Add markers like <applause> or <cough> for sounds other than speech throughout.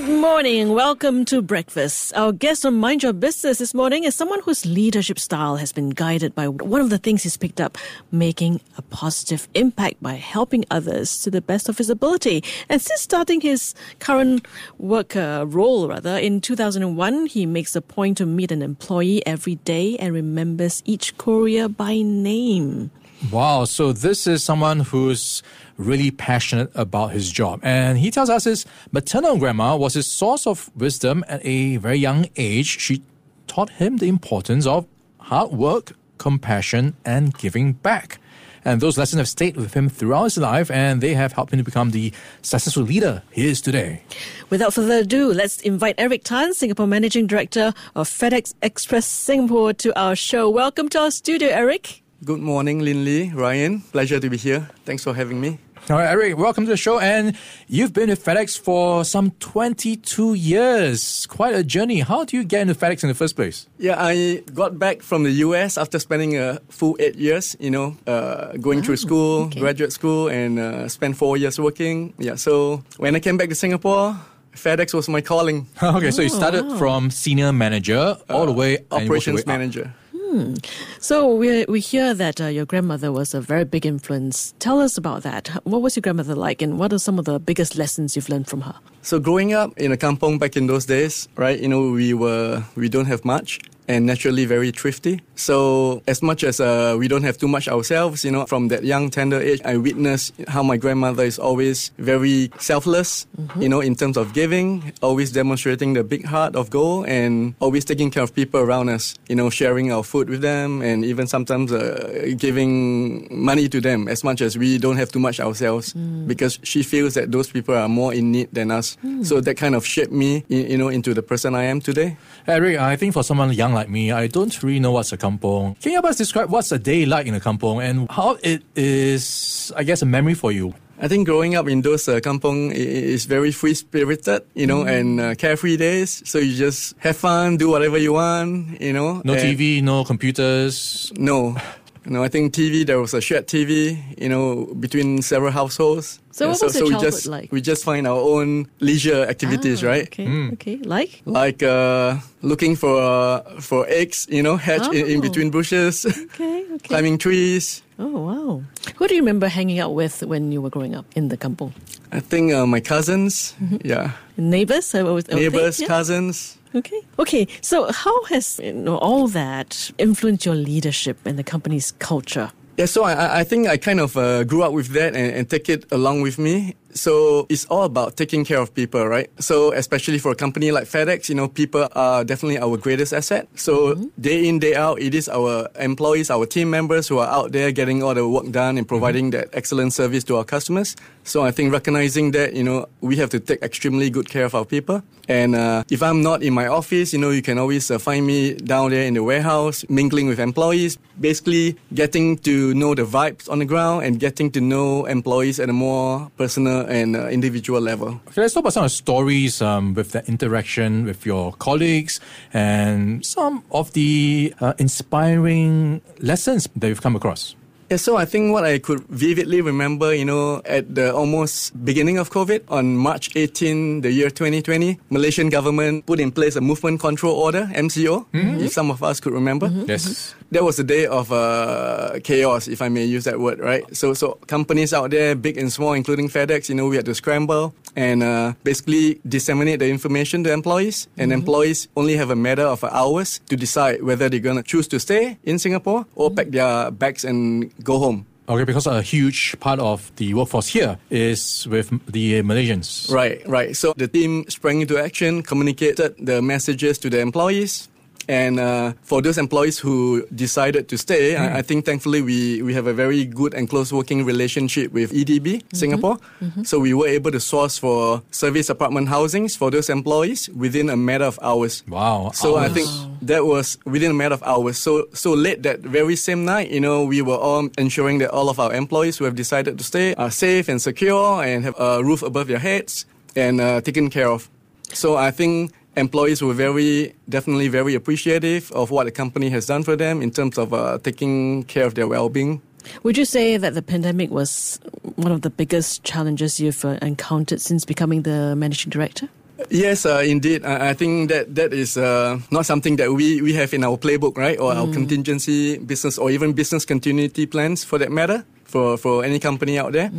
Good morning welcome to breakfast. Our guest on Mind Your Business this morning is someone whose leadership style has been guided by one of the things he's picked up, making a positive impact by helping others to the best of his ability. And since starting his current work uh, role, rather, in 2001, he makes a point to meet an employee every day and remembers each courier by name. Wow. So this is someone who's really passionate about his job. And he tells us his maternal grandma was his source of wisdom at a very young age. She taught him the importance of hard work, compassion, and giving back. And those lessons have stayed with him throughout his life, and they have helped him to become the successful leader he is today. Without further ado, let's invite Eric Tan, Singapore Managing Director of FedEx Express Singapore, to our show. Welcome to our studio, Eric. Good morning, Lynlee, Ryan. Pleasure to be here. Thanks for having me. All right, Eric, welcome to the show. And you've been with FedEx for some 22 years. Quite a journey. How do you get into FedEx in the first place? Yeah, I got back from the US after spending a full eight years, you know, uh, going through school, okay. graduate school, and uh, spent four years working. Yeah, so when I came back to Singapore, FedEx was my calling. <laughs> okay, so you started wow. from senior manager all the way and you worked your Operations way up. Manager. So we we hear that uh, your grandmother was a very big influence. Tell us about that. What was your grandmother like, and what are some of the biggest lessons you've learned from her? So growing up in a kampong back in those days, right? You know, we were we don't have much and naturally very thrifty. So as much as uh, we don't have too much ourselves, you know, from that young tender age, I witnessed how my grandmother is always very selfless, you know, in terms of giving, always demonstrating the big heart of gold, and always taking care of people around us. You know, sharing our food with them, and even sometimes uh, giving money to them as much as we don't have too much ourselves, because she feels that those people are more in need than us. So that kind of shaped me, you know, into the person I am today. Eric, I think for someone young like me, I don't really know what's a kampong. Can you help us describe what's a day like in a kampong and how it is, I guess, a memory for you? I think growing up in those uh, kampong is very free spirited, you know, and uh, carefree days. So you just have fun, do whatever you want, you know. No TV, no computers. No. <laughs> No, I think TV, there was a shared TV, you know, between several households. So what was your we childhood just, like? We just find our own leisure activities, Ah, right? Okay, okay. Like Like uh, looking for uh, for eggs, you know, hatch in, in Oh. between bushes, <laughs> okay, okay. climbing trees. Oh wow. Who do you remember hanging out with when you were growing up in the kampong? I think uh, my cousins, yeah, Neighbors? I always- I would think, neighbors, yeah? cousins. Okay. Okay. So how has you know, all that influenced your leadership and the company's culture? Yeah, so I- I, think I kind of uh, grew up with that and, and take it along with me. So it's all about taking care of people, right? So especially for a company like FedEx, you know, people are definitely our greatest asset. So day in, day out, it is our employees, our team members who are out there getting all the work done and providing that excellent service to our customers. So I think recognizing that, you know, we have to take extremely good care of our people. And uh, if I'm not in my office, you know, you can always uh, find me down there in the warehouse, mingling with employees, basically getting to know the vibes on the ground and getting to know employees at a more personal and uh, individual level. Okay, let's talk about some of the stories um, with the interaction with your colleagues and some of the uh, inspiring lessons that you've come across. Yeah, so I think what I could vividly remember, you know, at the almost beginning of COVID, on March 18, the year 2020, Malaysian government put in place a movement control order, MCO, mm-hmm. if some of us could remember. Mm-hmm. Yes. Mm-hmm. That was a day of uh, chaos, if I may use that word, right? So, so companies out there, big and small, including FedEx, you know, we had to scramble and uh, basically disseminate the information to employees. And employees only have a matter of hours to decide whether they're going to choose to stay in Singapore or pack their bags and go home. Okay, because a huge part of the workforce here is with the Malaysians. Right, right. So the team sprang into action, communicated the messages to the employees. And uh, for those employees who decided to stay, I, I think thankfully we, we have a very good and close working relationship with EDB Singapore. So we were able to source for service apartment housings for those employees within a matter of hours. Wow. So I think that was within a matter of hours. So so late that very same night, you know, we were all ensuring that all of our employees who have decided to stay are safe and secure and have a roof above their heads and uh, taken care of. So I think employees were very, definitely very appreciative of what the company has done for them in terms of uh, taking care of their well-being. Would you say that the pandemic was one of the biggest challenges you've uh, encountered since becoming the managing director? Yes, uh, indeed. I, I think that that is uh, not something that we, we have in our playbook, right? Or our contingency business or even business continuity plans for that matter for, for any company out there.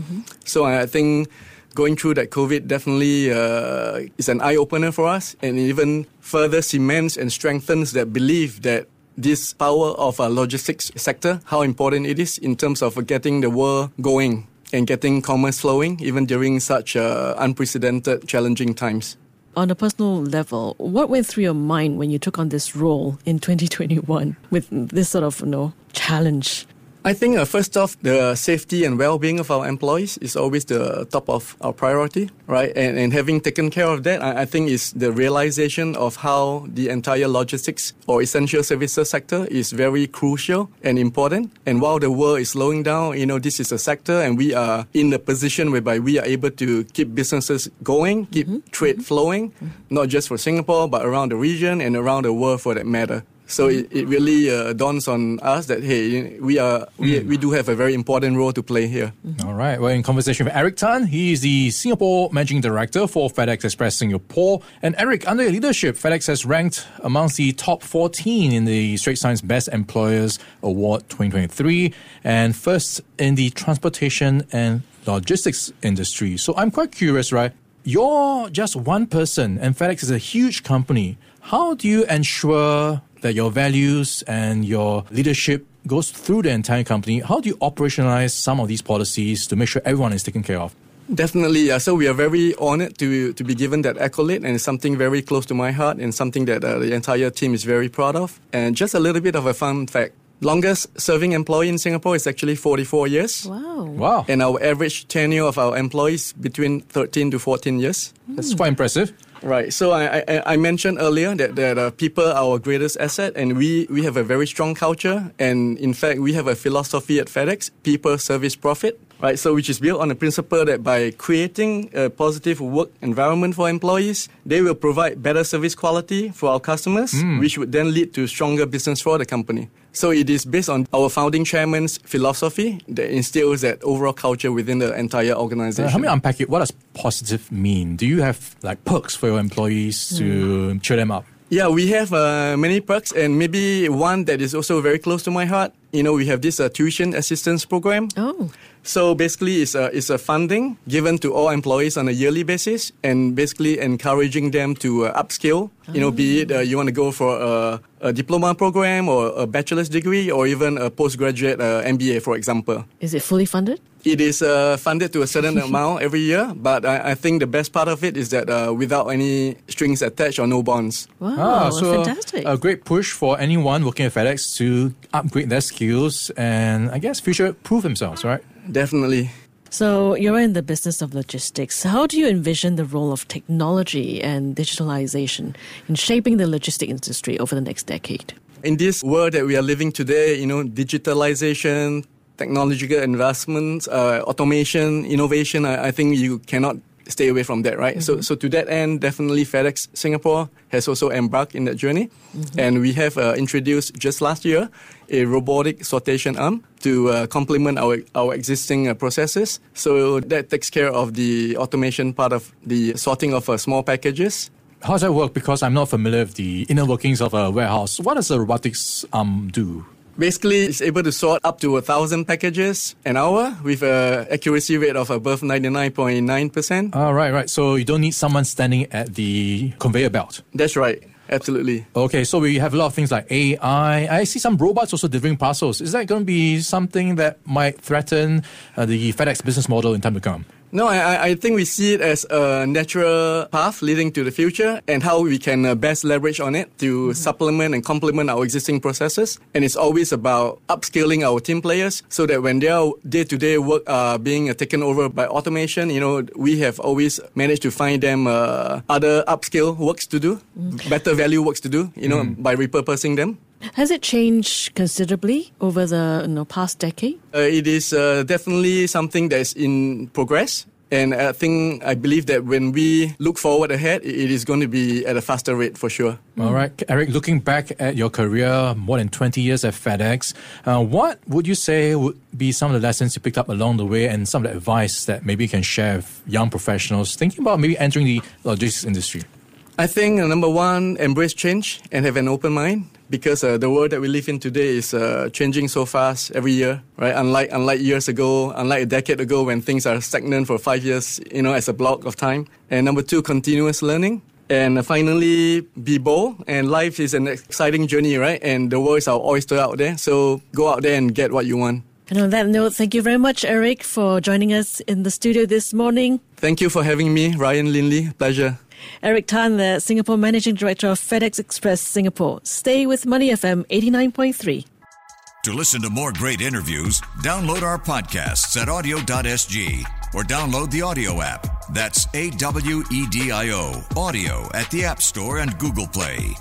So I think going through that COVID definitely uh, is an eye opener for us and even further cements and strengthens that belief that this power of our logistics sector, how important it is in terms of getting the world going and getting commerce flowing, even during such uh, unprecedented, challenging times. On a personal level, what went through your mind when you took on this role in 2021 with this sort of, you know, challenge? I think uh, first off, the safety and well-being of our employees is always the top of our priority, right? And, and having taken care of that, I, I think is the realization of how the entire logistics or essential services sector is very crucial and important. And while the world is slowing down, you know, this is a sector and we are in a position whereby we are able to keep businesses going, keep trade flowing, not just for Singapore, but around the region and around the world for that matter. So it, it really uh, dawns on us that hey, we are we, we do have a very important role to play here. All right. We're in conversation with Eric Tan. He is the Singapore Managing Director for FedEx Express Singapore. And Eric, under your leadership, FedEx has ranked amongst the top 14 in the Straits Times Best Employers Award 2023 and first in the transportation and logistics industry. So I'm quite curious, right? You're just one person and FedEx is a huge company. How do you ensure that your values and your leadership goes through the entire company? How do you operationalize some of these policies to make sure everyone is taken care of? Definitely, yeah. So we are very honored to to be given that accolade, and it's something very close to my heart, and something that uh, the entire team is very proud of. And just a little bit of a fun fact: longest serving employee in Singapore is actually 44 years. Wow. Wow. And our average tenure of our employees between 13 to 14 years. That's quite impressive. Right. So I, I, I mentioned earlier that, that uh, people are our greatest asset, and we, we have a very strong culture. And in fact, we have a philosophy at FedEx: people, service, profit. Right. So which is built on the principle that by creating a positive work environment for employees, they will provide better service quality for our customers, which would then lead to stronger business for the company. So it is based on our founding chairman's philosophy that instills that overall culture within the entire Uh, organization. help me unpack it. What does positive mean? Do you have like perks for your employees to cheer them up? Yeah, we have uh, many perks, and maybe one that is also very close to my heart. You know, we have this uh, tuition assistance program. Oh. So basically, it's a, it's a funding given to all employees on a yearly basis, and basically encouraging them to uh, upskill. You know, be it uh, you want to go for a, a diploma program or a bachelor's degree, or even a postgraduate uh, MBA, for example. Is it fully funded? It is uh, funded to a certain <laughs> amount every year, but I, I think the best part of it is that uh, without any strings attached or no bonds. Wow. Ah, so fantastic. a great push for anyone working at FedEx to upgrade their skills and I guess future proof themselves, right? Definitely. So you're in the business of logistics. How do you envision the role of technology and digitalization in shaping the logistic industry over the next decade? In this world that we are living today, you know, digitalization, technological investments, uh, automation, innovation, I, I think you cannot stay away from that, right? So, so to that end, definitely FedEx Singapore has also embarked in that journey, and we have uh, introduced just last year a robotic sortation arm to uh, complement our our existing uh, processes. So that takes care of the automation part of the sorting of uh, small packages. How does that work? Because I'm not familiar with the inner workings of a warehouse. What does the robotics um do? Basically, it's able to sort up to a thousand packages an hour with a accuracy rate of above ninety nine point nine percent. Ah, right, right. So you don't need someone standing at the conveyor belt. That's right. Absolutely. Okay, so we have a lot of things like AI. I see some robots also delivering parcels. Is that going to be something that might threaten uh, the FedEx business model in time to come? No, I, I- think we see it as a natural path leading to the future and how we can uh, best leverage on it to supplement and complement our existing processes. And it's always about upskilling our team players so that when their day-to-day work are being uh, taken over by automation, you know, we have always managed to find them uh, other upskill works to do, better value works to do, you know, by repurposing them. Has it changed considerably over the you know, past decade? Uh, it is uh, definitely something that is in progress. And I think, I believe that when we look forward ahead, it is going to be at a faster rate for sure. All right. Eric, looking back at your career, more than 20 years at FedEx, uh, what would you say would be some of the lessons you picked up along the way and some of the advice that maybe you can share with young professionals thinking about maybe entering the logistics industry? I think uh, number one, embrace change and have an open mind because uh, the world that we live in today is uh, changing so fast every year, right? Unlike unlike years ago, unlike a decade ago when things are stagnant for five years, you know, as a block of time. And number two, continuous learning. And finally, be bold. And life is an exciting journey, right? And the world is our oyster out there. So go out there and get what you want. And on that note, thank you very much, Eric, for joining us in the studio this morning. Thank you for having me, Ryan Lynlee. Pleasure. Eric Tan, the Singapore Managing Director of FedEx Express Singapore. Stay with Money FM 89.3. To listen to more great interviews, download our podcasts at awedio.sg or download the AWEDIO app. That's A W E D I O, AWEDIO at the App Store and Google Play.